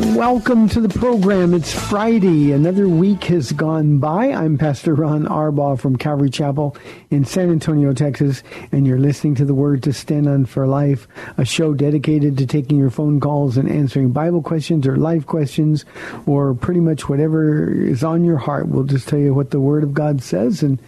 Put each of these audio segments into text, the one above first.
Welcome to the program. It's Friday. Another week has gone by. I'm Pastor Ron Arbaugh from Calvary Chapel in San Antonio, Texas, and you're listening to the Word to Stand On for Life, a show dedicated to taking your phone calls and answering Bible questions or life questions or pretty much whatever is on your heart. We'll just tell you what the Word of God says and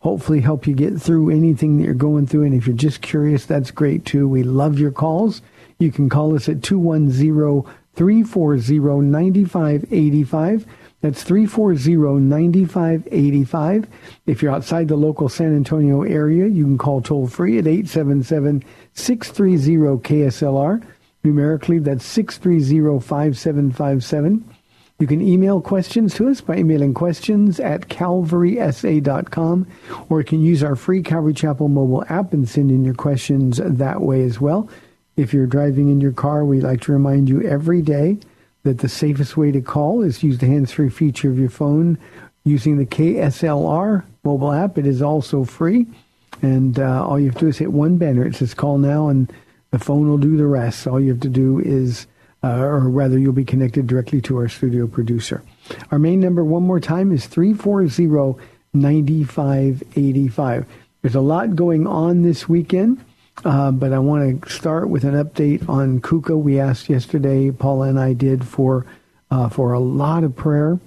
hopefully help you get through anything that you're going through. And if you're just curious, that's great too. We love your calls. You can call us at 210 340 9585. That's 340-9585. If you're outside the local San Antonio area, you can call toll free at 877-630-KSLR. Numerically, that's 630-5757. You can email questions to us by emailing questions at calvarysa.com, or you can use our free Calvary Chapel mobile app and send in your questions that way as well. If you're driving in your car, we like to remind you every day that the safest way to call is use the hands-free feature of your phone using the KSLR mobile app. It is also free, and uh, all you have to do is hit one banner. It says "Call Now," and the phone will do the rest. All you have to do is, uh, or rather, you'll be connected directly to our studio producer. Our main number, one more time, is 340-9585. There's a lot going on this weekend. Uh, but I want to start with an update on Kuka. We asked yesterday, Paula and I did, for uh, for a lot of prayer.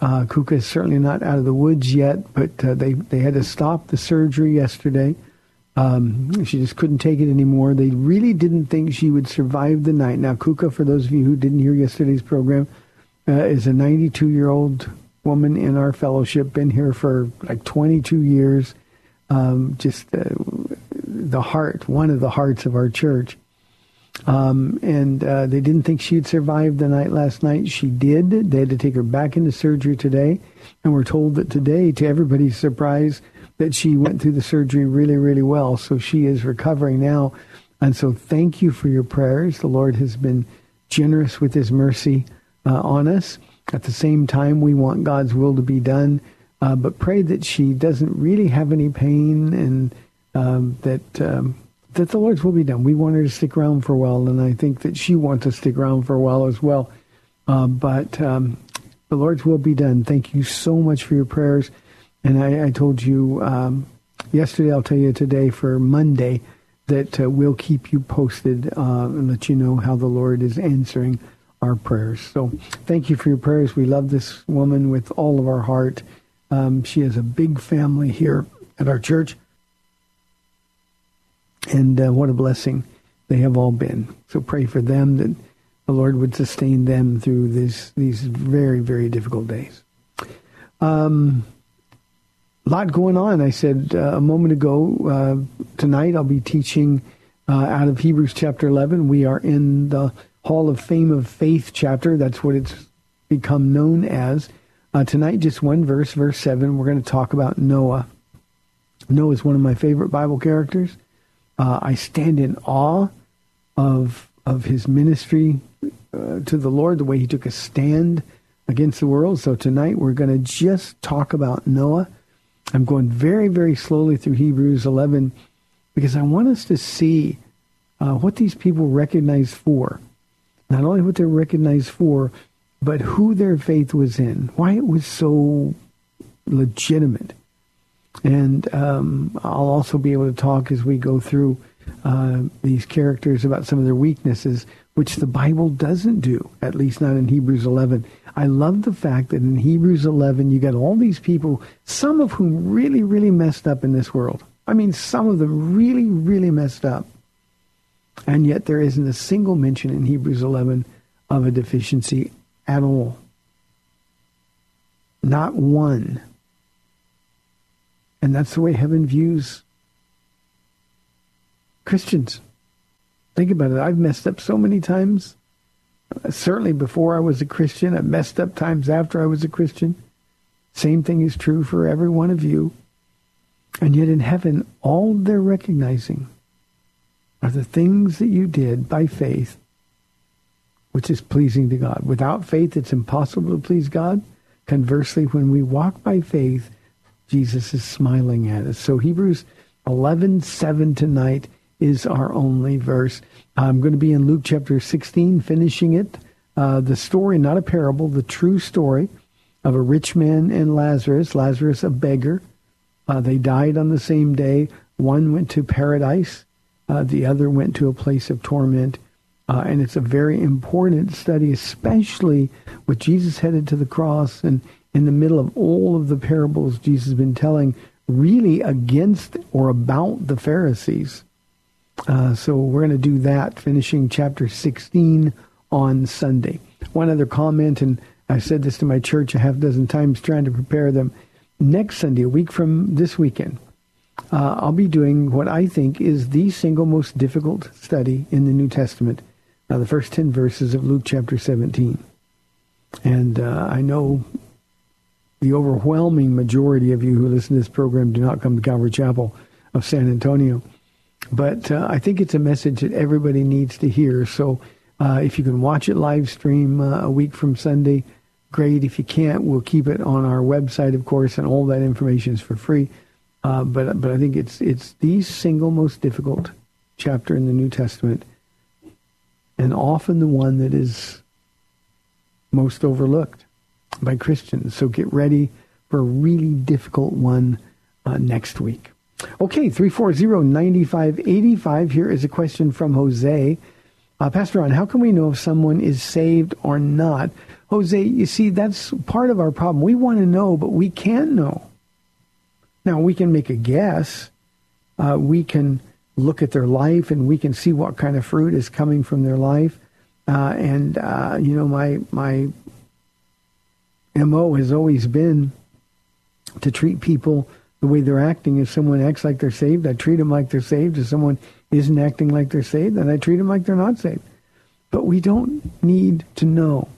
Uh, Kuka is certainly not out of the woods yet, but uh, they they had to stop the surgery yesterday. Um, she just couldn't take it anymore. They really didn't think she would survive the night. Now, Kuka, for those of you who didn't hear yesterday's program, uh, is a 92 year old woman in our fellowship. Been here for like 22 years. Um, just uh, the heart, one of the hearts of our church. Um, and uh, they didn't think she'd survive the night last night. She did. They had to take her back into surgery today. And we're told that today, to everybody's surprise, that she went through the surgery really, really well. So she is recovering now. And so thank you for your prayers. The Lord has been generous with his mercy uh, on us. At the same time, we want God's will to be done. Uh, but pray that she doesn't really have any pain and um, that um, that the Lord's will be done. We want her to stick around for a while, and I think that she wants to stick around for a while as well. Uh, but um, the Lord's will be done. Thank you so much for your prayers. And I, I told you um, yesterday, I'll tell you today for Monday that uh, we'll keep you posted uh, and let you know how the Lord is answering our prayers. So thank you for your prayers. We love this woman with all of our heart. Um, she has a big family here at our church. And uh, what a blessing they have all been. So pray for them that the Lord would sustain them through this, these very, very difficult days. Um, lot going on. I said uh, a moment ago, uh, tonight I'll be teaching uh, out of Hebrews chapter 11. We are in the Hall of Fame of Faith chapter. That's what it's become known as. Uh, tonight, just one verse, verse 7, we're going to talk about Noah. Noah is one of my favorite Bible characters. Uh, I stand in awe of of his ministry uh, to the Lord, the way he took a stand against the world. So tonight we're going to just talk about Noah. I'm going very, very slowly through Hebrews 11 because I want us to see uh, what these people recognized for. Not only what they're recognized for, but who their faith was in, why it was so legitimate. And um, I'll also be able to talk as we go through uh, these characters about some of their weaknesses, which the Bible doesn't do, at least not in Hebrews 11. I love the fact that in Hebrews 11, you got all these people, some of whom really, really messed up in this world. I mean, some of them really, really messed up. And yet there isn't a single mention in Hebrews 11 of a deficiency at all. Not one. And that's the way heaven views Christians. Think about it. I've messed up so many times. Certainly before I was a Christian. I've messed up times after I was a Christian. Same thing is true for every one of you. And yet in heaven, all they're recognizing are the things that you did by faith, which is pleasing to God. Without faith, it's impossible to please God. Conversely, when we walk by faith, Jesus is smiling at us. So Hebrews 11, 7 tonight is our only verse. I'm going to be in Luke chapter 16, finishing it. Uh, the story, not a parable, the true story of a rich man and Lazarus. Lazarus, a beggar. Uh, they died on the same day. One went to paradise. Uh, the other went to a place of torment. Uh, and it's a very important study, especially with Jesus headed to the cross and in the middle of all of the parables Jesus has been telling, really against or about the Pharisees. Uh, so we're going to do that, finishing chapter 16 on Sunday. One other comment, and I said this to my church a half dozen times trying to prepare them. Next Sunday, a week from this weekend, uh, I'll be doing what I think is the single most difficult study in the New Testament, uh, the first 10 verses of Luke chapter 17. And uh, I know the overwhelming majority of you who listen to this program do not come to Calvary Chapel of San Antonio. But uh, I think it's a message that everybody needs to hear. So uh, if you can watch it live stream uh, a week from Sunday, great. If you can't, we'll keep it on our website, of course, and all that information is for free. Uh, but but I think it's it's the single most difficult chapter in the New Testament, and often the one that is most overlooked by Christians. So get ready for a really difficult one uh, next week. Okay, 340-9585. Here is a question from Jose. Uh, Pastor Ron, how can we know if someone is saved or not? Jose, you see, that's part of our problem. We want to know, but we can't know. Now, we can make a guess. Uh, we can look at their life and we can see what kind of fruit is coming from their life. Uh, and, uh, you know, my, my MO has always been to treat people the way they're acting. If someone acts like they're saved, I treat them like they're saved. If someone isn't acting like they're saved, then I treat them like they're not saved. But we don't need to know.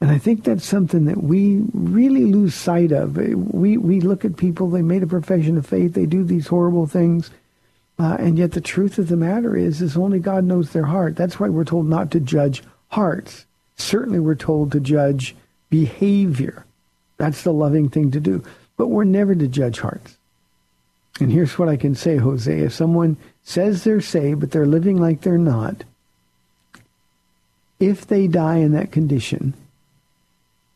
And I think that's something that we really lose sight of. We, we look at people, they made a profession of faith, they do these horrible things, uh, and yet the truth of the matter is, is only God knows their heart. That's why we're told not to judge hearts. Certainly we're told to judge behavior. That's the loving thing to do. But we're never to judge hearts. And here's what I can say, Jose. If someone says they're saved, but they're living like they're not, if they die in that condition,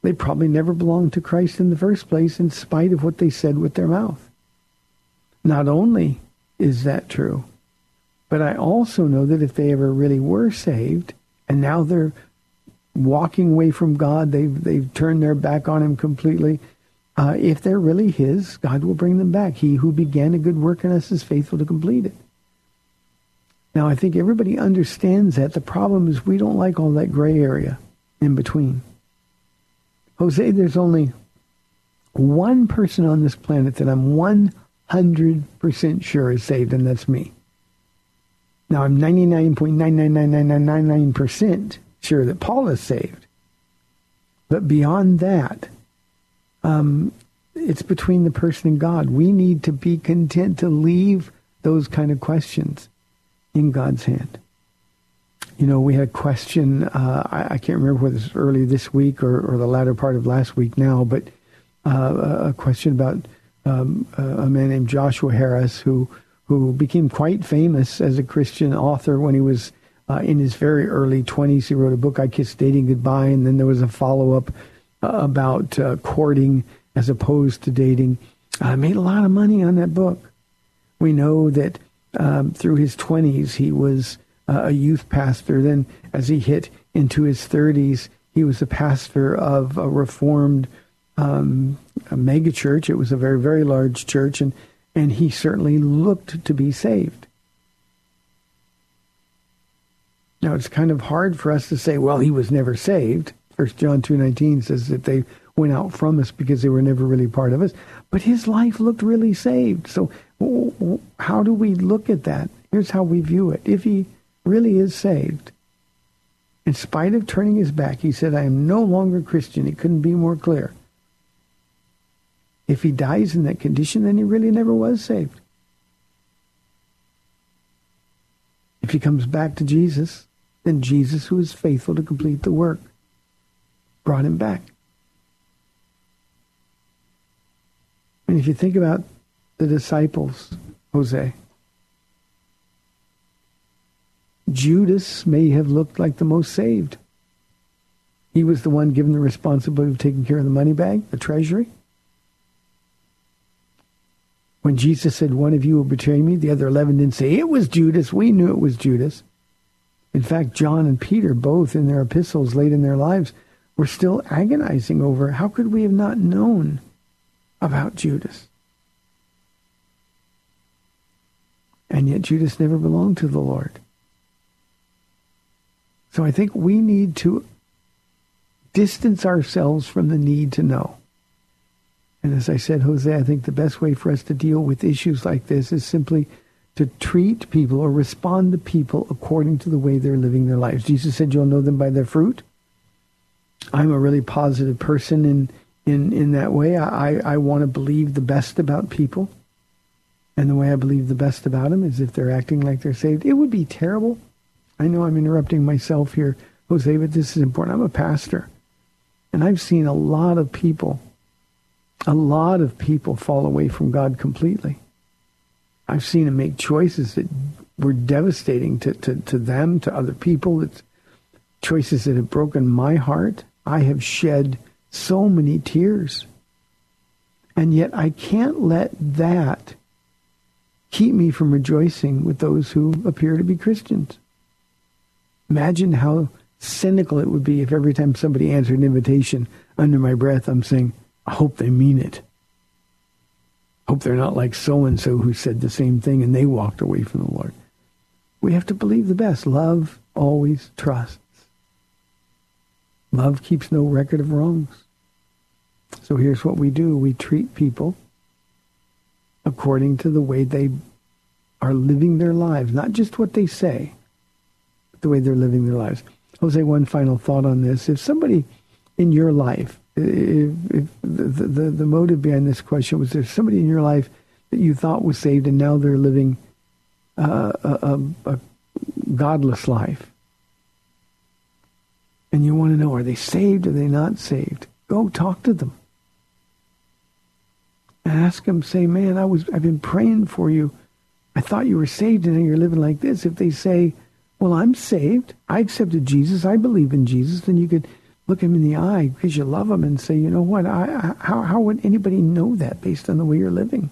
they probably never belonged to Christ in the first place in spite of what they said with their mouth. Not only is that true, but I also know that if they ever really were saved and now they're walking away from God. They've they've turned their back on Him completely. Uh, if they're really His, God will bring them back. He who began a good work in us is faithful to complete it. Now, I think everybody understands that. The problem is we don't like all that gray area in between. Jose, there's only one person on this planet that I'm 100% sure is saved, and that's me. Now, I'm 99.9999999% sure that Paul is saved. But beyond that, um, it's between the person and God. We need to be content to leave those kind of questions in God's hand. you know, we had a question. Uh, I, I, can't remember whether it's early this week or, or, the latter part of last week now, but uh, a question about um, a man named Joshua Harris who who became quite famous as a Christian author when he was uh, in his very early 20s. He wrote a book, I Kissed Dating Goodbye, and then there was a follow up uh, about uh, courting as opposed to dating. I made a lot of money on that book. We know that um, through his 20s, he was uh, a youth pastor. Then, as he hit into his 30s, he was a pastor of a reformed um, a mega church. It was a very, very large church, and, and he certainly looked to be saved. Now, it's kind of hard for us to say, well, he was never saved. First John 2.19 says that they went out from us because they were never really part of us. But his life looked really saved. So how do we look at that? Here's how we view it. If he really is saved, in spite of turning his back, he said, I am no longer Christian. It couldn't be more clear. If he dies in that condition, then he really never was saved. If he comes back to Jesus, then Jesus, who is faithful to complete the work, brought him back. And if you think about the disciples, Jose, Judas may have looked like the most saved. He was the one given the responsibility of taking care of the money bag, the treasury. When Jesus said, One of you will betray me, the other 11 didn't say, It was Judas. We knew it was Judas. In fact, John and Peter, both in their epistles late in their lives, were still agonizing over how could we have not known about Judas? And yet Judas never belonged to the Lord. So I think we need to distance ourselves from the need to know. And as I said, Jose, I think the best way for us to deal with issues like this is simply to treat people or respond to people according to the way they're living their lives. Jesus said, You'll know them by their fruit. I'm a really positive person in in in that way. I I want to believe the best about people, and the way I believe the best about them is if they're acting like they're saved. It would be terrible. I know I'm interrupting myself here, Jose, but this is important. I'm a pastor, and I've seen a lot of people, a lot of people fall away from God completely. I've seen them make choices that were devastating to, to, to them, to other people. It's choices that have broken my heart. I have shed so many tears. And yet I can't let that keep me from rejoicing with those who appear to be Christians. Imagine how cynical it would be if every time somebody answered an invitation under my breath, I'm saying, I hope they mean it. Hope they're not like so and so who said the same thing and they walked away from the Lord. We have to believe the best. Love always trusts. Love keeps no record of wrongs. So here's what we do. We treat people according to the way they are living their lives, not just what they say, but the way they're living their lives. Jose, one final thought on this. If somebody in your life, if, if the, the, the motive behind this question was there somebody in your life that you thought was saved and now they're living uh, a, a, a godless life, and you want to know, are they saved? Are they not saved? Go talk to them. Ask them, say, man, I was, I've been praying for you. I thought you were saved and now you're living like this. If they say, well, I'm saved. I accepted Jesus. I believe in Jesus. Then you could look him in the eye because you love him and say, you know what? I, I, how, how would anybody know that based on the way you're living?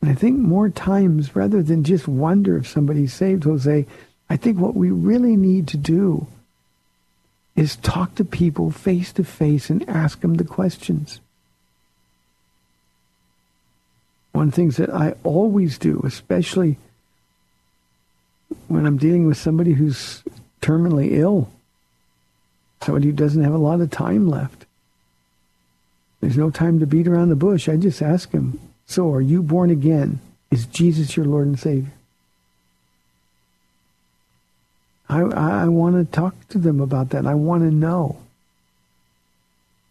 And I think more times, rather than just wonder if somebody's saved, Jose, I think what we really need to do is talk to people face to face and ask them the questions. One of the things that I always do, especially when I'm dealing with somebody who's terminally ill, somebody who doesn't have a lot of time left. There's no time to beat around the bush. I just ask him, so are you born again? Is Jesus your Lord and Savior? I, I want to talk to them about that. I want to know.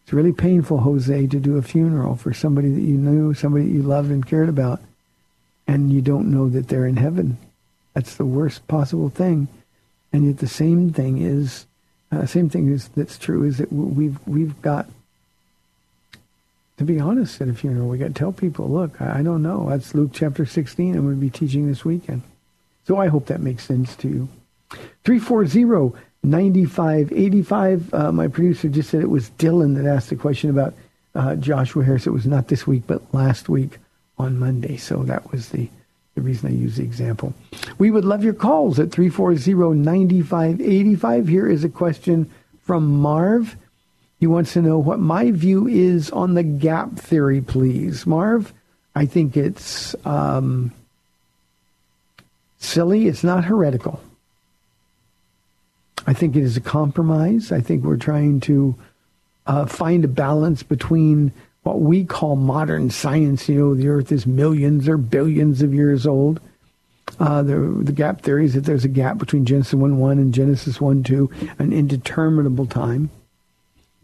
It's really painful, Jose, to do a funeral for somebody that you knew, somebody that you loved and cared about, and you don't know that they're in heaven. That's the worst possible thing. And yet the same thing is, uh, same thing is that's true is that we've we've got to be honest at a funeral. We got to tell people, look, I, don't know. That's Luke chapter 16. I'm going to be teaching this weekend. So I hope that makes sense to you. 340 9585. Uh, my producer just said it was Dylan that asked the question about uh, Joshua Harris. It was not this week, but last week on Monday. So that was the, the reason I use the example. We would love your calls at 340-9585. Here is a question from Marv. He wants to know what my view is on the gap theory, please. Marv, I think it's um, silly. It's not heretical. I think it is a compromise. I think we're trying to uh, find a balance between what we call modern science. You know, the Earth is millions or billions of years old. Uh, the, the gap theory is that there's a gap between Genesis 1-1 and Genesis 1-2, an indeterminable time.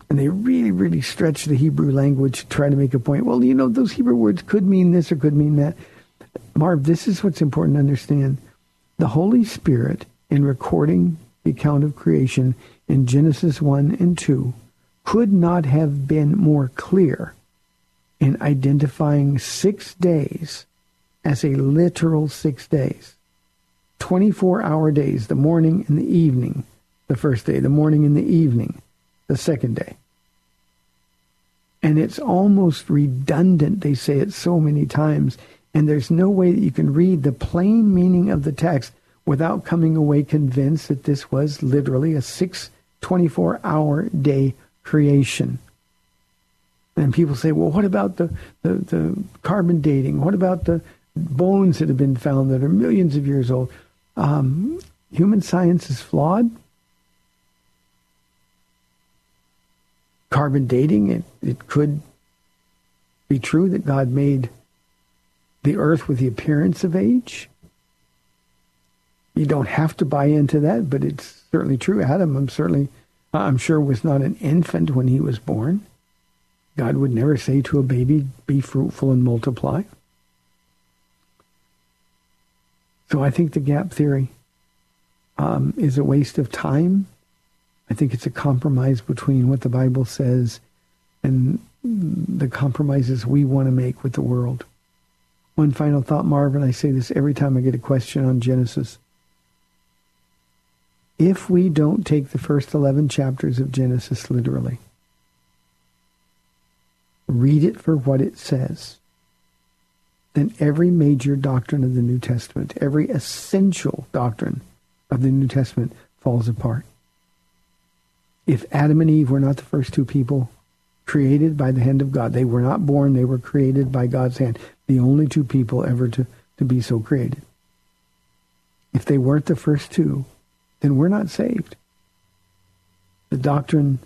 And they really, really stretch the Hebrew language to try to make a point. Well, you know, those Hebrew words could mean this or could mean that. Marv, this is what's important to understand. The Holy Spirit, in recording the account of creation in Genesis 1 and 2 could not have been more clear in identifying six days as a literal six days. 24 hour days, the morning and the evening, the first day, the morning and the evening, the second day. And it's almost redundant. They say it so many times. And there's no way that you can read the plain meaning of the text without coming away convinced that this was literally a six 24 hour day creation. And people say, well, what about the, the, the, carbon dating? What about the bones that have been found that are millions of years old? Um, human science is flawed. Carbon dating, it, it could be true that God made the earth with the appearance of age. You don't have to buy into that, but it's certainly true. Adam, I'm certainly, I'm sure, was not an infant when he was born. God would never say to a baby, "Be fruitful and multiply." So I think the gap theory um, is a waste of time. I think it's a compromise between what the Bible says and the compromises we want to make with the world. One final thought, Marvin. I say this every time I get a question on Genesis if we don't take the first 11 chapters of Genesis literally, read it for what it says, then every major doctrine of the New Testament, every essential doctrine of the New Testament falls apart. If Adam and Eve were not the first two people created by the hand of God, they were not born, they were created by God's hand, the only two people ever to, to be so created. If they weren't the first two, then we're not saved. The doctrine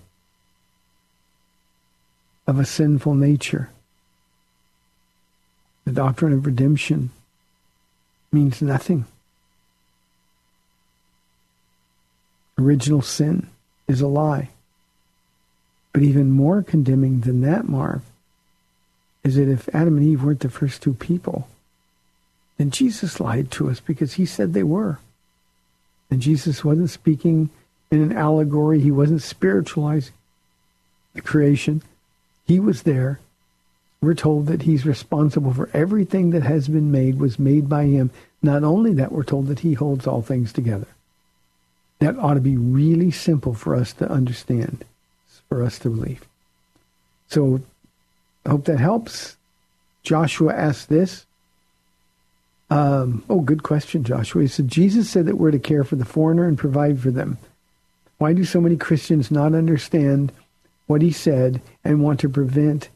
of a sinful nature, the doctrine of redemption means nothing. Original sin is a lie. But even more condemning than that, Marv, is that if Adam and Eve weren't the first two people, then Jesus lied to us because he said they were. And Jesus wasn't speaking in an allegory. He wasn't spiritualizing the creation. He was there. We're told that he's responsible for everything that has been made was made by him. Not only that, we're told that he holds all things together. That ought to be really simple for us to understand, for us to believe. So I hope that helps. Joshua asked this. Um, oh, good question, Joshua. He said, Jesus said that we're to care for the foreigner and provide for them. Why do so many Christians not understand what he said and want to prevent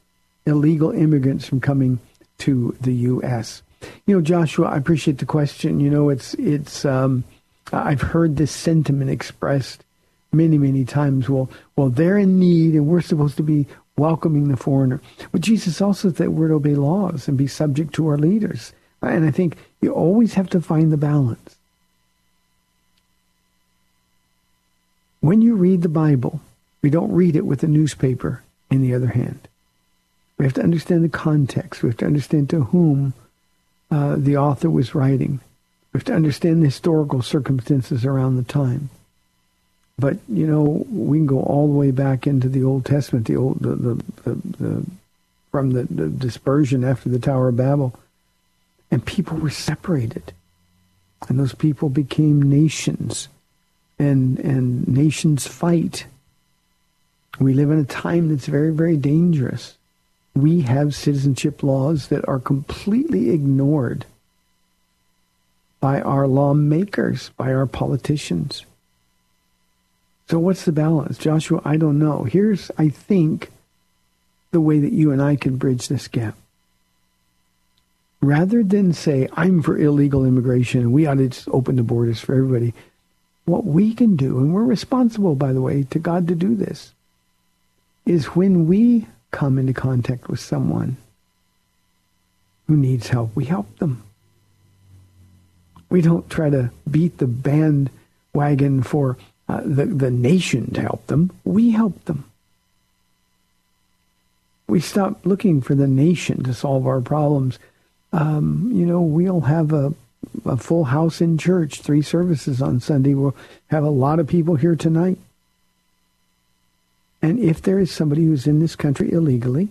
illegal immigrants from coming to the U.S.? You know, Joshua, I appreciate the question. You know, it's it's. Um, I've heard this sentiment expressed many, many times. Well, well, they're in need, and we're supposed to be welcoming the foreigner. But Jesus also said we're to obey laws and be subject to our leaders. And I think you always have to find the balance. When you read the Bible, we don't read it with a newspaper in the other hand. We have to understand the context. We have to understand to whom uh, the author was writing. We have to understand the historical circumstances around the time. But you know, we can go all the way back into the Old Testament, the old, the, the, the, the from the, the dispersion after the Tower of Babel, and people were separated, and those people became nations, and and nations fight. We live in a time that's very, very dangerous. We have citizenship laws that are completely ignored by our lawmakers, by our politicians. So what's the balance? Joshua, I don't know. Here's, I think, the way that you and I can bridge this gap. Rather than say, I'm for illegal immigration we ought to just open the borders for everybody, what we can do, and we're responsible, by the way, to God to do this, is when we come into contact with someone who needs help, we help them. We don't try to beat the bandwagon for uh, the, the nation to help them. We help them. We stop looking for the nation to solve our problems. Um, you know, we'll have a, a full house in church, three services on Sunday. We'll have a lot of people here tonight. And if there is somebody who's in this country illegally,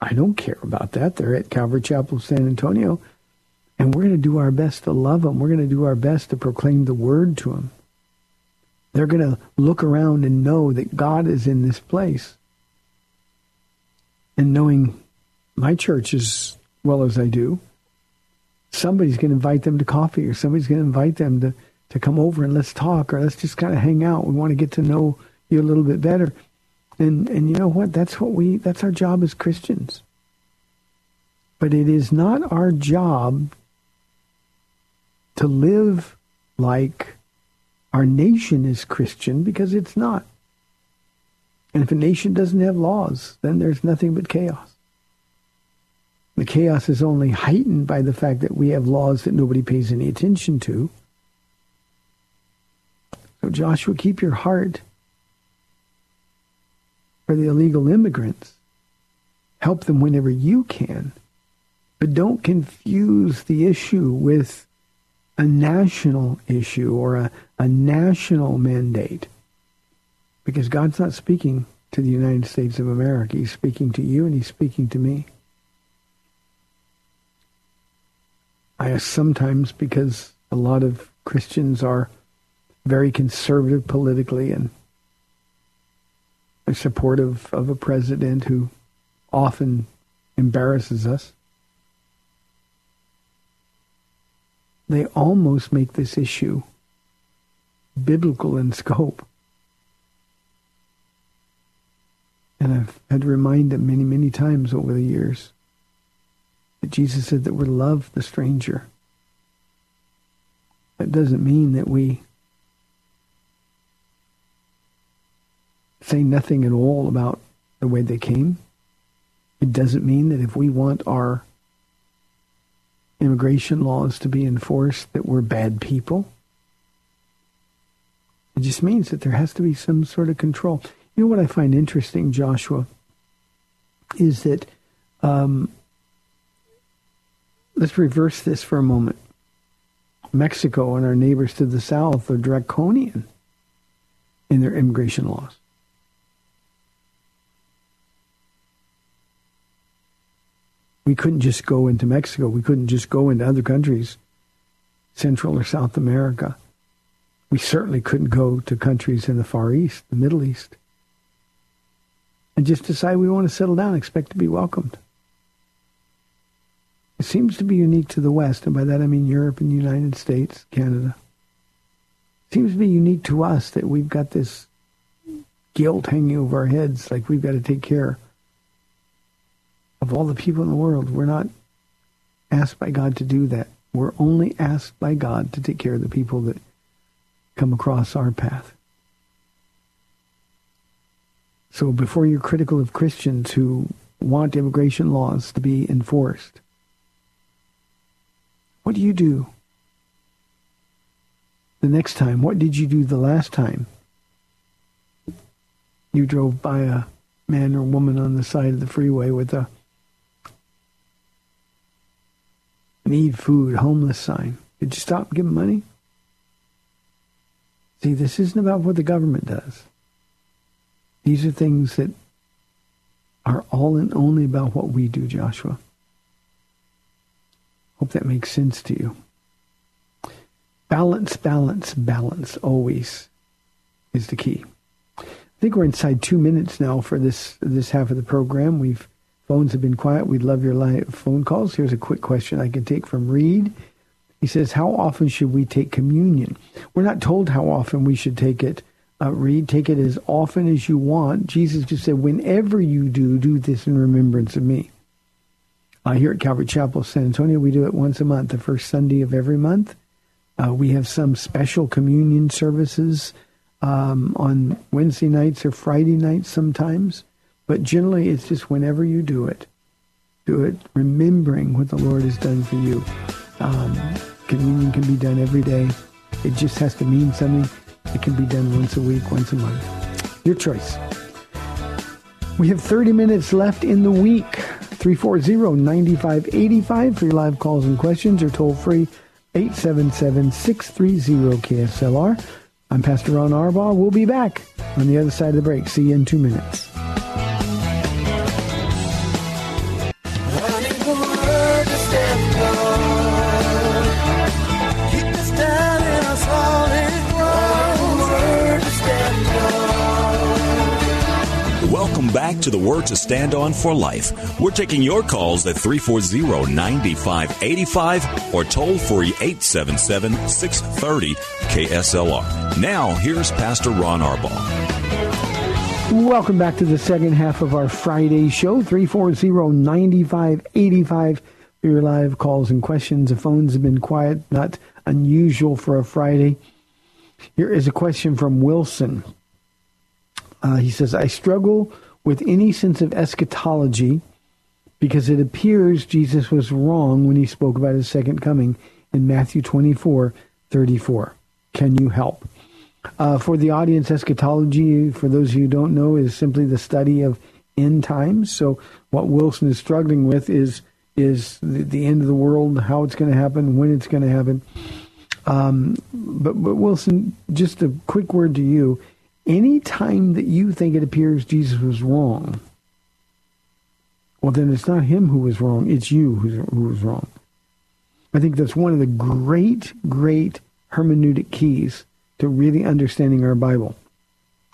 I don't care about that. They're at Calvary Chapel, San Antonio. And we're going to do our best to love them. We're going to do our best to proclaim the word to them. They're going to look around and know that God is in this place. And knowing my church as well as I do, somebody's going to invite them to coffee or somebody's going to invite them to, to come over and let's talk or let's just kind of hang out. We want to get to know you a little bit better. And and you know what? That's what we that's our job as Christians. But it is not our job to live like our nation is Christian because it's not. And if a nation doesn't have laws, then there's nothing but chaos. The chaos is only heightened by the fact that we have laws that nobody pays any attention to. So, Joshua, keep your heart for the illegal immigrants. Help them whenever you can. But don't confuse the issue with a national issue or a, a national mandate. Because God's not speaking to the United States of America. He's speaking to you and he's speaking to me. I ask sometimes, because a lot of Christians are very conservative politically and supportive of a president who often embarrasses us. They almost make this issue biblical in scope. And I've had to remind them many, many times over the years that Jesus said that to love the stranger. That doesn't mean that we say nothing at all about the way they came. It doesn't mean that if we want our immigration laws to be enforced that we're bad people. It just means that there has to be some sort of control. You know what I find interesting, Joshua, is that um, let's reverse this for a moment. Mexico and our neighbors to the south are draconian in their immigration laws. We couldn't just go into Mexico. We couldn't just go into other countries, Central or South America. We certainly couldn't go to countries in the Far East, the Middle East, and just decide we want to settle down, expect to be welcomed. It seems to be unique to the West, and by that I mean Europe and the United States, Canada. It seems to be unique to us that we've got this guilt hanging over our heads, like we've got to take care of all the people in the world, we're not asked by God to do that. We're only asked by God to take care of the people that come across our path. So before you're critical of Christians who want immigration laws to be enforced, what do you do the next time? What did you do the last time you drove by a man or woman on the side of the freeway with a need food, homeless sign. Did you stop giving money? See, this isn't about what the government does. These are things that are all and only about what we do, Joshua. Hope that makes sense to you. Balance, balance, balance always is the key. I think we're inside two minutes now for this this half of the program. We've phones have been quiet. We'd love your phone calls. Here's a quick question I can take from Reed. He says, "How often should we take communion?" We're not told how often we should take it. Uh, Reed, take it as often as you want. Jesus just said, "Whenever you do, do this in remembrance of me." Uh, here at Calvary Chapel, San Antonio, we do it once a month, the first Sunday of every month. Uh, we have some special communion services um, on Wednesday nights or Friday nights sometimes, but generally it's just whenever you do it, do it remembering what the Lord has done for you. Um, communion can be done every day. It just has to mean something. It can be done once a week, once a month. Your choice. We have 30 minutes left in the week. 340-9585 for your live calls and questions or toll free 877-630-KSLR. I'm Pastor Ron Arbaugh. We'll be back on the other side of the break. See you in two minutes. Welcome back to the Word to Stand On for Life. We're taking your calls at 340-9585 or toll free 877-630 KSLR. Now, here's Pastor Ron Arbaugh. Welcome back to the second half of our Friday show, 340-9585 for your live calls and questions. The phones have been quiet, not unusual for a Friday. Here is a question from Wilson. Uh, he says, I struggle with any sense of eschatology because it appears Jesus was wrong when he spoke about his second coming in Matthew 24, 34. Can you help? Uh, for the audience, eschatology, for those of you who don't know, is simply the study of end times. So what Wilson is struggling with is is the, the end of the world, how it's going to happen, when it's going to happen. Um, but, but Wilson, just a quick word to you. Any time that you think it appears Jesus was wrong, well, then it's not him who was wrong. It's you who's, who was wrong. I think that's one of the great, great hermeneutic keys to really understanding our Bible.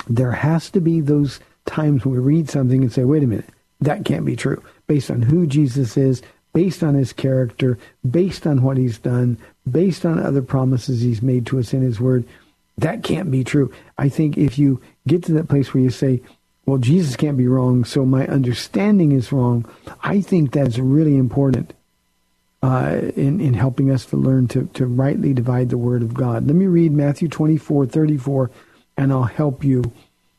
There has to be those times when we read something and say, wait a minute, that can't be true. Based on who Jesus is, based on his character, based on what he's done, based on other promises he's made to us in his word, that can't be true. I think if you get to that place where you say, well, Jesus can't be wrong, so my understanding is wrong, I think that's really important uh, in, in helping us to learn to, to rightly divide the word of God. Let me read Matthew 24, 34, and I'll help you,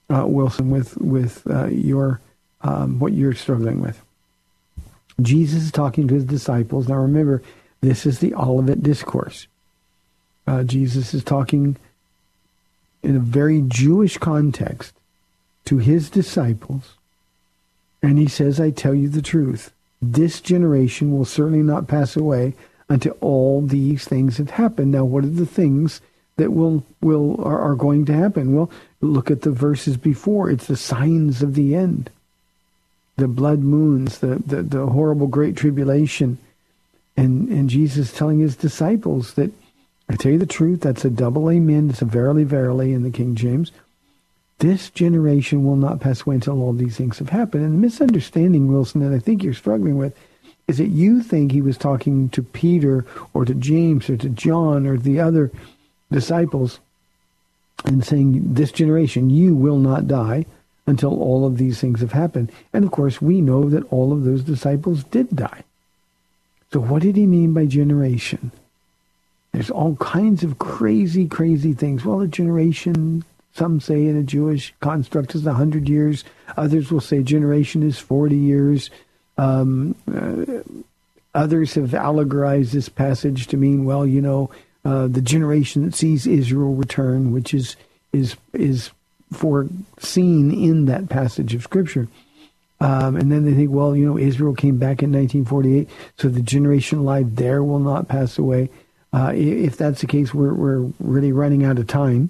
uh, Wilson, with, with uh, your um, what you're struggling with. Jesus is talking to his disciples. Now remember, this is the Olivet Discourse. Uh, Jesus is talking in a very Jewish context to his disciples. And he says, I tell you the truth. This generation will certainly not pass away until all these things have happened. Now, what are the things that will will are, are going to happen? Well, look at the verses before. It's the signs of the end. The blood moons, the, the, the horrible great tribulation. And and Jesus telling his disciples that I tell you the truth, that's a double amen. It's a verily, verily in the King James. This generation will not pass away until all these things have happened. And the misunderstanding, Wilson, that I think you're struggling with is that you think he was talking to Peter or to James or to John or the other disciples and saying, this generation, you will not die until all of these things have happened. And of course, we know that all of those disciples did die. So what did he mean by generation? There's all kinds of crazy, crazy things. Well, a generation, some say in a Jewish construct is 100 years. Others will say generation is 40 years. Um, uh, others have allegorized this passage to mean, well, you know, uh, the generation that sees Israel return, which is is is foreseen in that passage of Scripture. Um, and then they think, well, you know, Israel came back in 1948, so the generation alive there will not pass away. Uh, if that's the case, we're, we're really running out of time.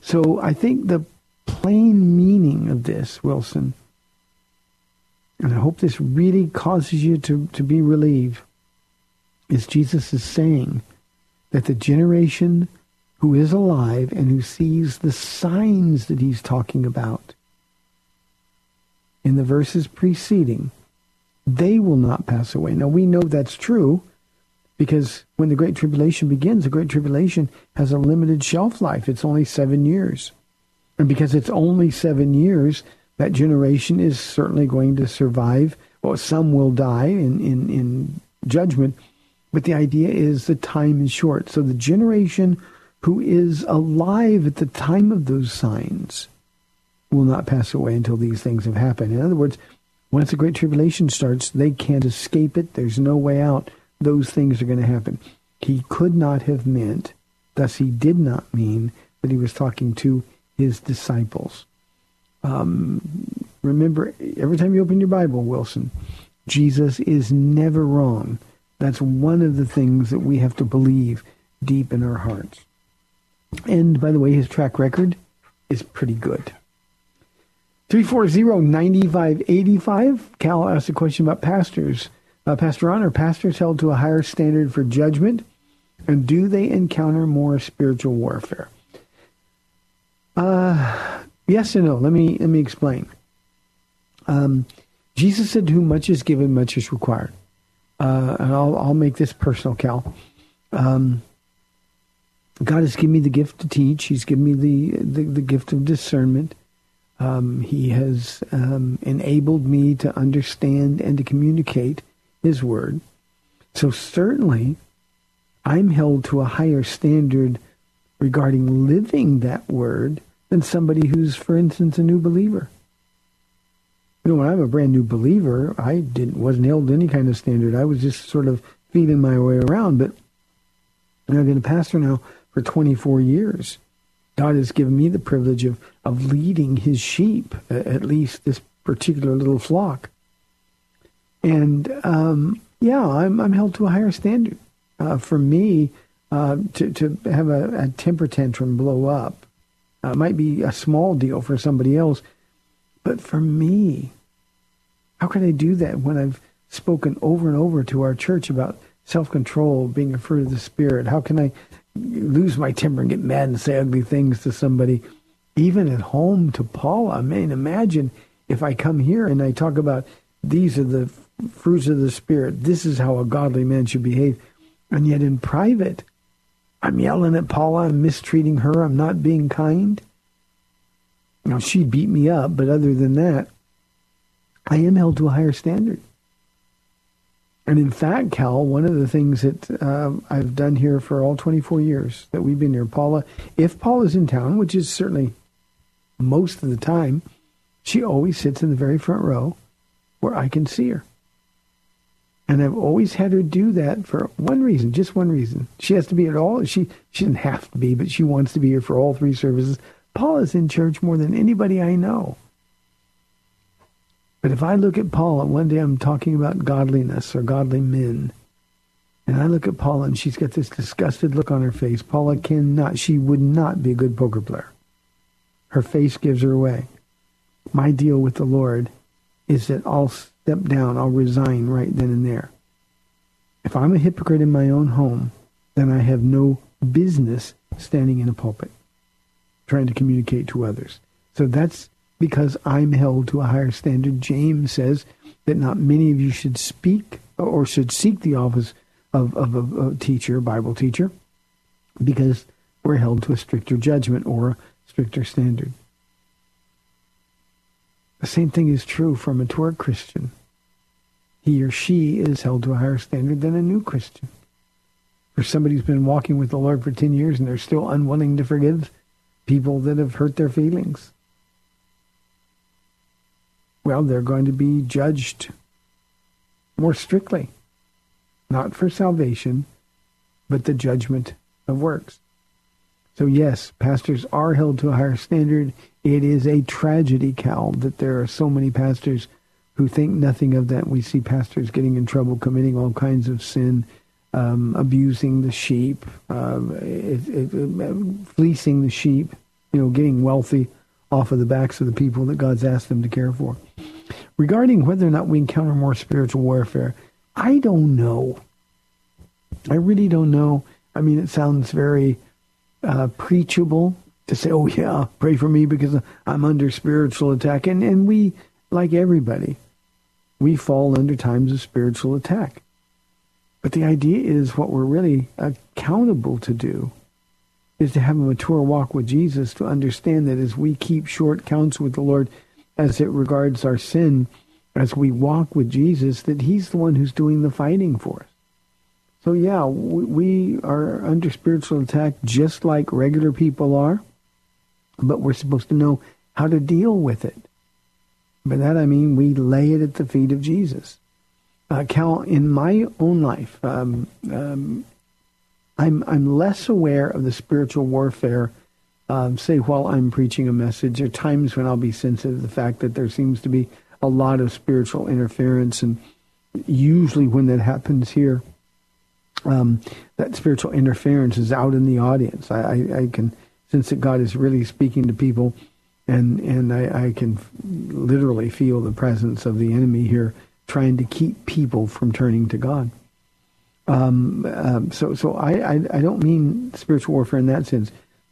So I think the plain meaning of this, Wilson, and I hope this really causes you to, to be relieved, is Jesus is saying that the generation who is alive and who sees the signs that he's talking about in the verses preceding, they will not pass away. Now we know that's true because when the Great Tribulation begins, the Great Tribulation has a limited shelf life. It's only seven years. And because it's only seven years, that generation is certainly going to survive. Well, some will die in, in, in judgment, but the idea is the time is short. So the generation who is alive at the time of those signs will not pass away until these things have happened. In other words, once the Great Tribulation starts, they can't escape it. There's no way out. Those things are going to happen. He could not have meant, thus he did not mean, that he was talking to his disciples. Um, remember, every time you open your Bible, Wilson, Jesus is never wrong. That's one of the things that we have to believe deep in our hearts. And by the way, his track record is pretty good. 340-9585. Cal asked a question about pastors. Uh, Pastor Honor, pastors held to a higher standard for judgment, and do they encounter more spiritual warfare? Uh, yes and no. Let me let me explain. Um, Jesus said, "To whom much is given, much is required." Uh, and I'll I'll make this personal, Cal. Um, God has given me the gift to teach. He's given me the the, the gift of discernment. Um, he has um, enabled me to understand and to communicate His word. So certainly, I'm held to a higher standard regarding living that word than somebody who's, for instance, a new believer. You know, when I'm a brand new believer, I didn't wasn't held to any kind of standard. I was just sort of feeling my way around. But I've been a pastor now for 24 years. God has given me the privilege of, of leading his sheep, at least this particular little flock. And um, yeah, I'm, I'm held to a higher standard. Uh, for me, uh, to, to have a, a, temper tantrum blow up uh, might be a small deal for somebody else. But for me, how can I do that when I've spoken over and over to our church about self-control, being a fruit of the Spirit? How can I lose my temper and get mad and say ugly things to somebody, even at home to Paula? I mean, imagine if I come here and I talk about these are the fruits of the Spirit. This is how a godly man should behave. And yet in private, I'm yelling at Paula. I'm mistreating her. I'm not being kind. Now, she beat me up, but other than that, I am held to a higher standard. And in fact, Cal, one of the things that uh, I've done here for all 24 years that we've been here, Paula, if Paula's in town, which is certainly most of the time, she always sits in the very front row where I can see her. And I've always had her do that for one reason, just one reason. She has to be at all. She she doesn't have to be, but she wants to be here for all three services. Paula's in church more than anybody I know. But if I look at Paula, one day I'm talking about godliness or godly men, and I look at Paula and she's got this disgusted look on her face. Paula cannot, she would not be a good poker player. Her face gives her away. My deal with the Lord is that I'll step down, I'll resign right then and there. If I'm a hypocrite in my own home, then I have no business standing in a pulpit trying to communicate to others. So that's because I'm held to a higher standard. James says that not many of you should speak or should seek the office of, of, a teacher, Bible teacher, because we're held to a stricter judgment or a stricter standard. The same thing is true for a mature Christian. He or she is held to a higher standard than a new Christian. For somebody who's been walking with the Lord for 10 years and they're still unwilling to forgive people that have hurt their feelings. Well, they're going to be judged more strictly, not for salvation, but the judgment of works. So yes, pastors are held to a higher standard. It is a tragedy, Cal, that there are so many pastors who think nothing of that. We see pastors getting in trouble, committing all kinds of sin, um, abusing the sheep, uh, it, it, it, fleecing the sheep, you know, getting wealthy off of the backs of the people that God's asked them to care for. Regarding whether or not we encounter more spiritual warfare, I don't know. I really don't know. I mean, it sounds very uh, preachable to say, oh, yeah, pray for me because I'm under spiritual attack. And, and we, like everybody, we fall under times of spiritual attack. But the idea is what we're really accountable to do is to have a mature walk with Jesus to understand that as we keep short counts with the Lord as it regards our sin, as we walk with Jesus, that he's the one who's doing the fighting for us. So yeah, we are under spiritual attack just like regular people are, but we're supposed to know how to deal with it. By that I mean we lay it at the feet of Jesus. Uh, Cal, in my own life, um, um, I'm I'm less aware of the spiritual warfare. Um, say while I'm preaching a message, there are times when I'll be sensitive to the fact that there seems to be a lot of spiritual interference, and usually when that happens here, um, that spiritual interference is out in the audience. I, I, I, can sense that God is really speaking to people, and and I, I can literally feel the presence of the enemy here, trying to keep people from turning to God. Um, um, so so I, I, I don't mean spiritual warfare in that sense.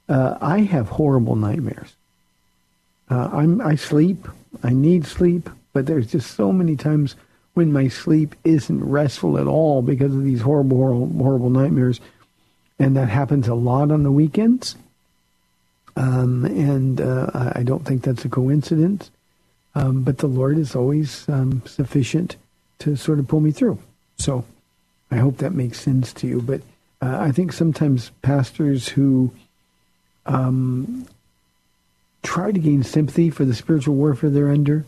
Uh, I have horrible nightmares. Uh, I'm I sleep. I need sleep, but there's just so many times when my sleep isn't restful at all because of these horrible, horrible, horrible nightmares. And that happens a lot on the weekends. Um, and uh, I don't think that's a coincidence. Um, but the Lord is always um, sufficient to sort of pull me through. So I hope that makes sense to you. But uh, I think sometimes pastors who um, try to gain sympathy for the spiritual warfare they're under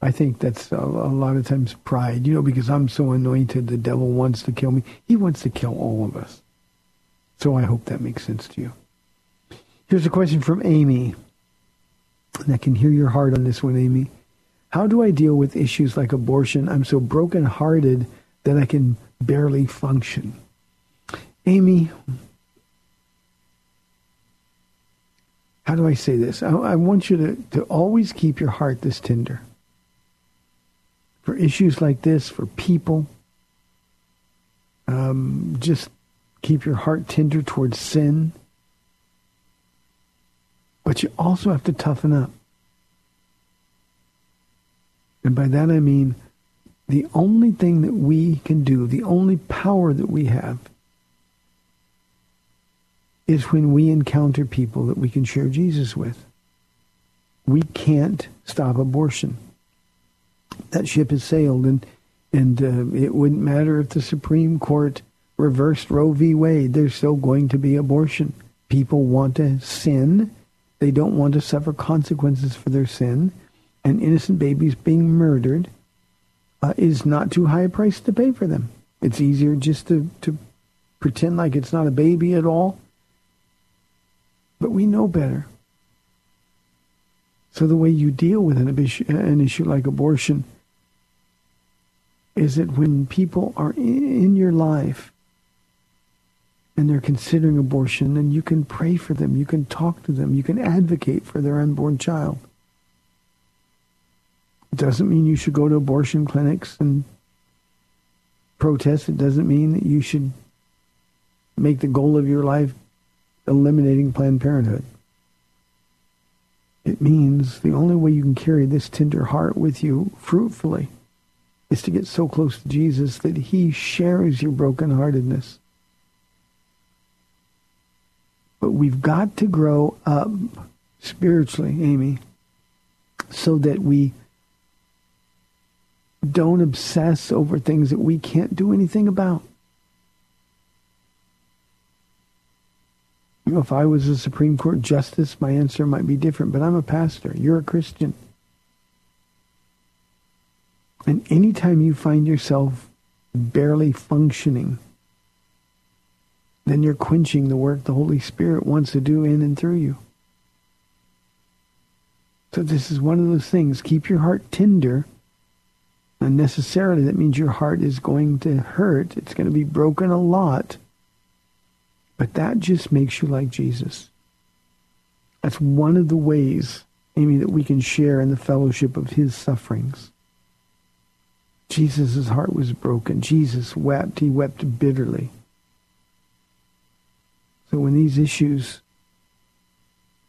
I think that's a, a, lot of times pride, you know, because I'm so anointed, the devil wants to kill me. He wants to kill all of us. So I hope that makes sense to you. Here's a question from Amy. And I can hear your heart on this one, Amy. How do I deal with issues like abortion? I'm so brokenhearted that I can barely function. Amy, how do I say this? I, I want you to, to always keep your heart this tender for issues like this, for people. Um, just keep your heart tender towards sin. But you also have to toughen up. And by that I mean the only thing that we can do, the only power that we have, is when we encounter people that we can share Jesus with. We can't stop abortion that ship has sailed, and and uh, it wouldn't matter if the Supreme Court reversed Roe v. Wade. There's still going to be abortion. People want to sin. They don't want to suffer consequences for their sin. And innocent babies being murdered uh, is not too high a price to pay for them. It's easier just to, to pretend like it's not a baby at all. But we know better. So the way you deal with an an issue like abortion is that when people are in your life and they're considering abortion, then you can pray for them, you can talk to them, you can advocate for their unborn child. It doesn't mean you should go to abortion clinics and protest. It doesn't mean that you should make the goal of your life eliminating Planned Parenthood. It means the only way you can carry this tender heart with you fruitfully is to get so close to Jesus that he shares your brokenheartedness. But we've got to grow up spiritually, Amy, so that we don't obsess over things that we can't do anything about. You know, if I was a Supreme Court justice, my answer might be different, but I'm a pastor. You're a Christian. And anytime you find yourself barely functioning, then you're quenching the work the Holy Spirit wants to do in and through you. So this is one of those things. Keep your heart tender And necessarily, that means your heart is going to hurt. It's going to be broken a lot. But that just makes you like Jesus. That's one of the ways, Amy, that we can share in the fellowship of his sufferings. Jesus' heart was broken. Jesus wept. He wept bitterly. So when these issues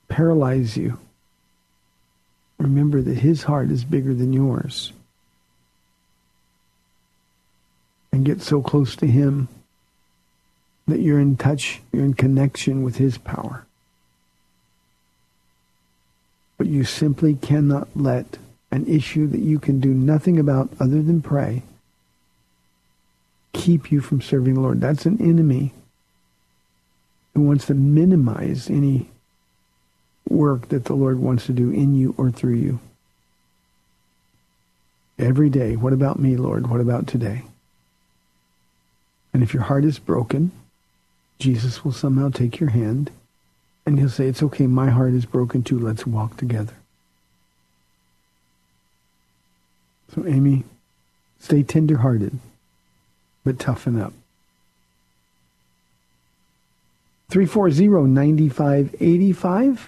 paralyze you, remember that his heart is bigger than yours. And get so close to him that you're in touch, you're in connection with his power. But you simply cannot let an issue that you can do nothing about other than pray keep you from serving the Lord. That's an enemy who wants to minimize any work that the Lord wants to do in you or through you. Every day, what about me, Lord? What about today? And if your heart is broken, Jesus will somehow take your hand and he'll say, it's okay, my heart is broken too. Let's walk together. So, Amy, stay tender-hearted, but toughen up. 340-9585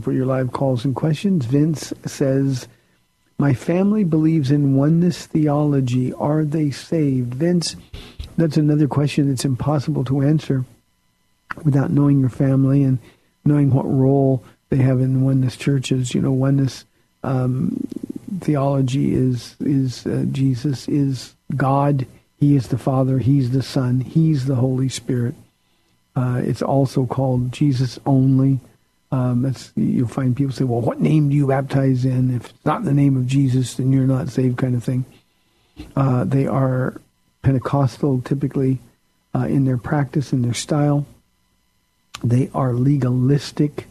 for your live calls and questions. Vince says, my family believes in oneness theology. Are they saved? Vince, that's another question that's impossible to answer without knowing your family and knowing what role they have in oneness churches. You know, oneness um, theology is is uh, Jesus is God. He is the Father. He's the Son. He's the Holy Spirit. Uh, it's also called Jesus only. Um, you'll find people say, "Well, what name do you baptize in? If it's not in the name of Jesus, then you're not saved," kind of thing. Uh, they are Pentecostal, typically uh, in their practice and their style. They are legalistic,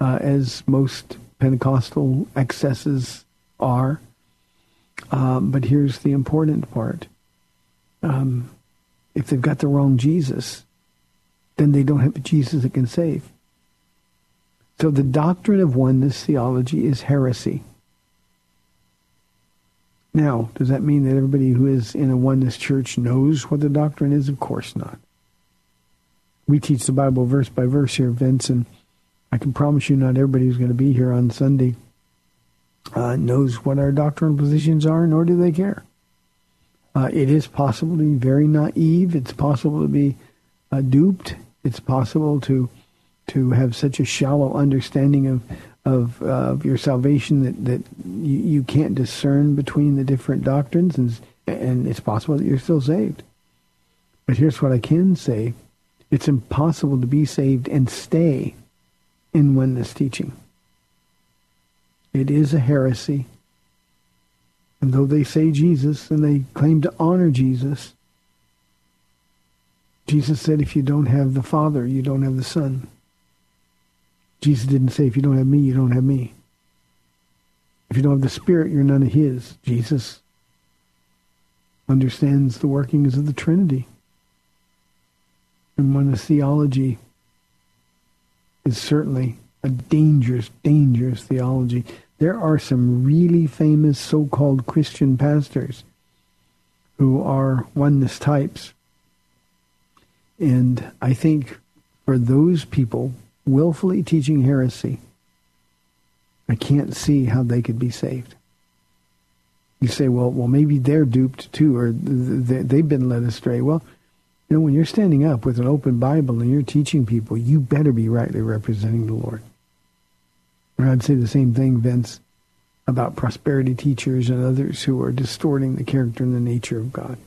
uh, as most Pentecostal excesses are. Um, but here's the important part. Um, if they've got the wrong Jesus, then they don't have a Jesus that can save. So the doctrine of oneness theology is heresy. Now, does that mean that everybody who is in a oneness church knows what the doctrine is? Of course not. We teach the Bible verse by verse here, Vince, and I can promise you not everybody who's going to be here on Sunday uh, knows what our doctrinal positions are, nor do they care. Uh, it is possible to be very naive. It's possible to be uh, duped. It's possible to to have such a shallow understanding of of, uh, of your salvation that that you, you can't discern between the different doctrines, and and it's possible that you're still saved. But here's what I can say: it's impossible to be saved and stay in oneness teaching. It is a heresy. And though they say Jesus and they claim to honor Jesus, Jesus said, if you don't have the Father, you don't have the Son. Jesus didn't say, if you don't have me, you don't have me. If you don't have the Spirit, you're none of his. Jesus understands the workings of the Trinity. And when the theology is certainly a dangerous, dangerous theology. There are some really famous so-called Christian pastors who are oneness types. And I think for those people willfully teaching heresy, I can't see how they could be saved. You say, well, well, maybe they're duped too, or they've been led astray. Well, you know, when you're standing up with an open Bible and you're teaching people, you better be rightly representing the Lord. Or I'd say the same thing, Vince, about prosperity teachers and others who are distorting the character and the nature of God.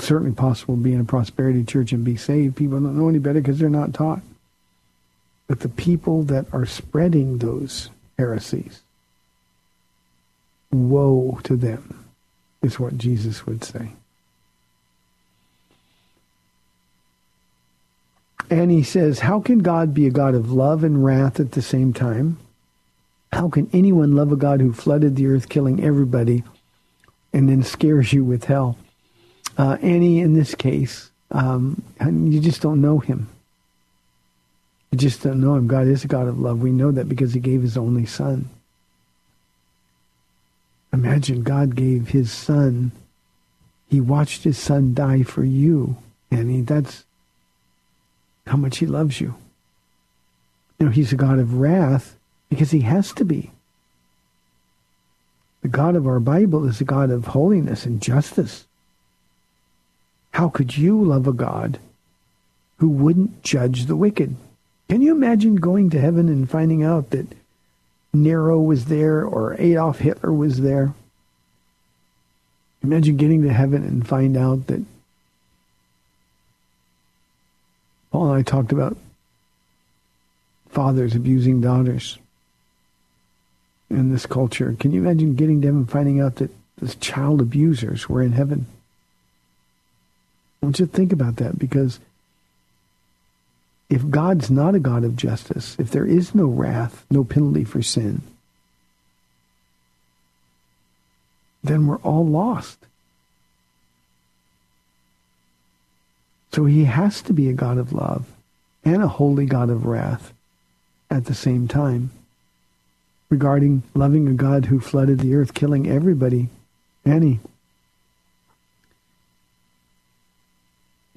Certainly possible to be in a prosperity church and be saved. People don't know any better because they're not taught. But the people that are spreading those heresies, woe to them, is what Jesus would say. And he says, How can God be a God of love and wrath at the same time? How can anyone love a God who flooded the earth, killing everybody, and then scares you with hell? Uh, Annie, in this case, um, you just don't know him. You just don't know him. God is a God of love. We know that because he gave his only son. Imagine God gave his son. He watched his son die for you. And he, that's how much he loves you. Know, he's a God of wrath because he has to be. The God of our Bible is a God of holiness and justice. How could you love a God who wouldn't judge the wicked? Can you imagine going to heaven and finding out that Nero was there or Adolf Hitler was there? Imagine getting to heaven and find out that Paul and I talked about fathers abusing daughters in this culture. Can you imagine getting to heaven and finding out that the child abusers were in heaven? I want you to think about that because if God's not a God of justice, if there is no wrath, no penalty for sin, then we're all lost. So he has to be a God of love and a holy God of wrath at the same time. Regarding loving a God who flooded the earth, killing everybody, Annie.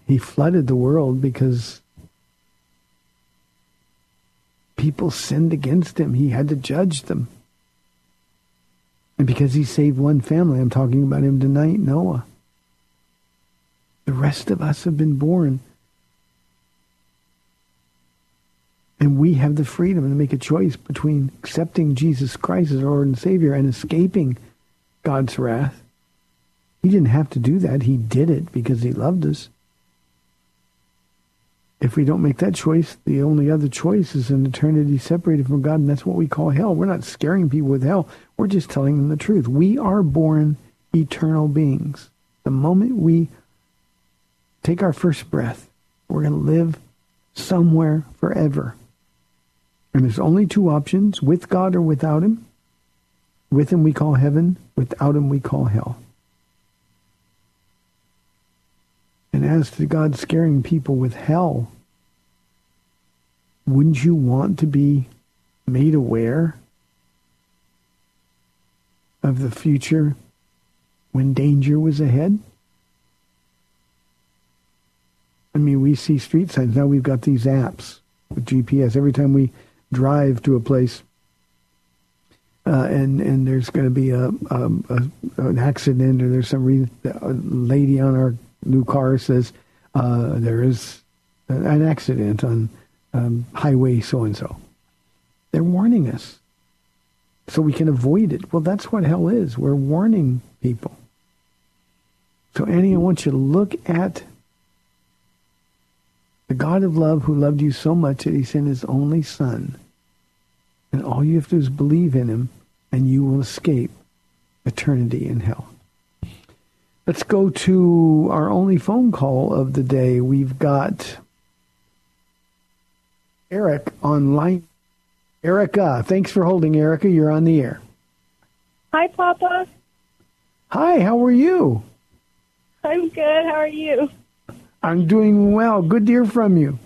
He flooded the world because people sinned against him. He had to judge them. And because he saved one family, I'm talking about him tonight, Noah. The rest of us have been born. And we have the freedom to make a choice between accepting Jesus Christ as our Lord and Savior and escaping God's wrath. He didn't have to do that. He did it because he loved us. If we don't make that choice, the only other choice is an eternity separated from God, and that's what we call hell. We're not scaring people with hell. We're just telling them the truth. We are born eternal beings. The moment we take our first breath, we're going to live somewhere forever. And there's only two options, with God or without him. With him we call heaven, without him we call hell. And as to God scaring people with hell, wouldn't you want to be made aware of the future when danger was ahead? I mean, we see street signs. Now we've got these apps with GPS. Every time we drive to a place, uh, and and there's going to be a, a, a, an accident or there's some reason a lady on our new car says uh, there is an accident on um, highway so and so. They're warning us so we can avoid it. Well, that's what hell is. We're warning people. So, Annie, I want you to look at the God of love who loved you so much that he sent his only son. And all you have to do is believe in him, and you will escape eternity in hell. Let's go to our only phone call of the day. We've got Eric online. Erica, thanks for holding, Erica. You're on the air. Hi, Papa. Hi, how are you? I'm good. How are you? I'm doing well. Good to hear from you.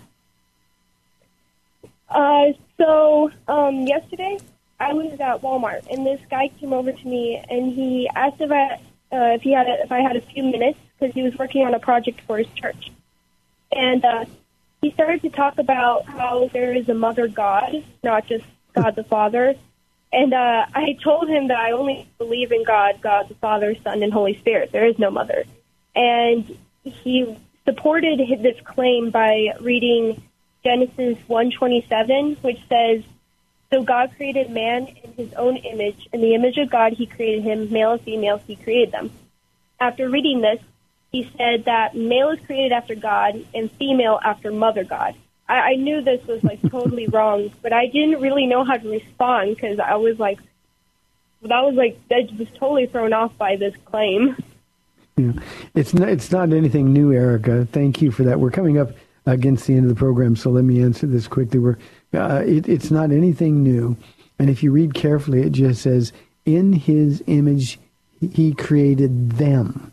Uh, so um, yesterday I was at Walmart, and this guy came over to me, and he asked if I uh, if he had a, if I had a few minutes because he was working on a project for his church, and uh, he started to talk about how there is a mother God, not just God the Father. And uh, I told him that I only believe in God, God the Father, Son, and Holy Spirit. There is no mother. And he supported this claim by reading Genesis 1:27, which says, "So God created man in His own image, in the image of God He created him, male and female He created them." After reading this, he said that male is created after God and female after Mother God. I, I knew this was like totally wrong, but I didn't really know how to respond because I was like, that was like, I was totally thrown off by this claim. Yeah. It's not, it's not anything new, Erica. Thank you for that. We're coming up against the end of the program, so let me answer this quickly. We're, uh, it, it's not anything new. And if you read carefully, it just says, in his image, he created them.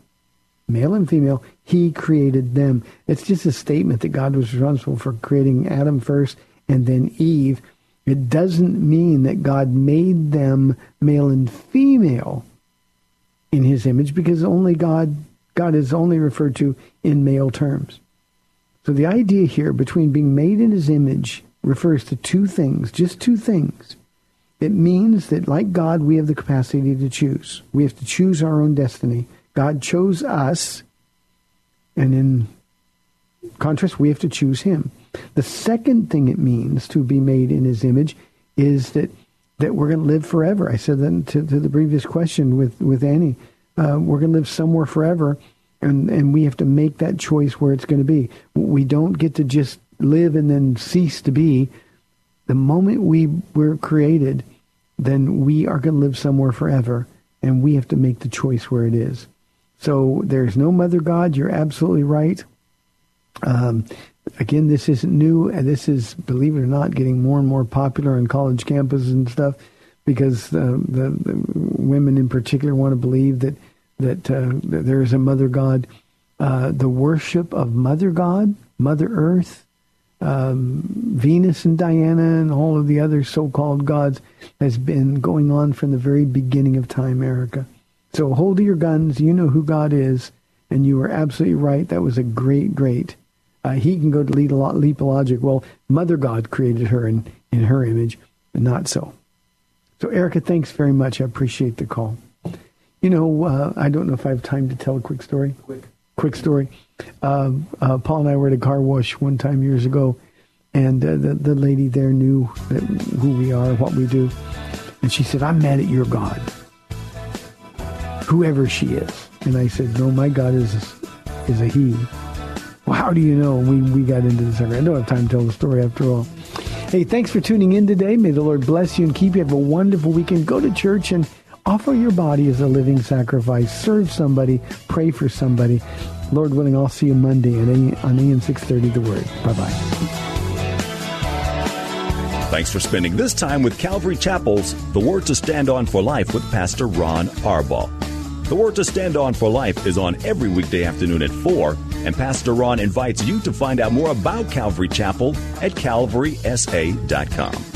Male and female, he created them. It's just a statement that God was responsible for creating Adam first and then Eve. It doesn't mean that God made them male and female in his image because only God God is only referred to in male terms. So the idea here between being made in his image refers to two things, just two things. It means that like God, we have the capacity to choose. We have to choose our own destiny. God chose us, and in contrast, we have to choose him. The second thing it means to be made in his image is that that we're going to live forever. I said that to, to the previous question with, with Annie. Uh, we're going to live somewhere forever, and, and we have to make that choice where it's going to be. We don't get to just live and then cease to be. The moment we were created, then we are going to live somewhere forever, and we have to make the choice where it is. So there's no mother God. You're absolutely right. Um, again, this isn't new, and this is, believe it or not, getting more and more popular on college campuses and stuff because uh, the, the, women in particular want to believe that that, uh, that there is a mother god. Uh, the worship of Mother God, Mother Earth, um, Venus and Diana, and all of the other so-called gods has been going on from the very beginning of time, Erica. So hold to your guns. You know who God is, and you were absolutely right. That was a great, great uh, he can go to lead a lot, leap logic. Well, Mother God created her in, in her image, but not so. So, Erica, thanks very much. I appreciate the call. You know, uh, I don't know if I have time to tell a quick story. Quick. Quick story. Uh, uh Paul and I were at a car wash one time years ago, and uh, the, the lady there knew that, who we are, what we do. And she said, I'm mad at your God, whoever she is. And I said, no, my God is, is a he. Well, how do you know? We, we got into this. I don't have time to tell the story after all. Hey, thanks for tuning in today. May the Lord bless you and keep you. Have a wonderful weekend. Go to church and offer your body as a living sacrifice. Serve somebody. Pray for somebody. Lord willing, I'll see you Monday on, AM 630 The Word. Bye-bye. Thanks for spending this time with Calvary Chapel's The Word to Stand On for Life with Pastor Ron Arbaugh. The Word to Stand On for Life is on every weekday afternoon at 4 and Pastor Ron invites you to find out more about Calvary Chapel at calvarysa.com.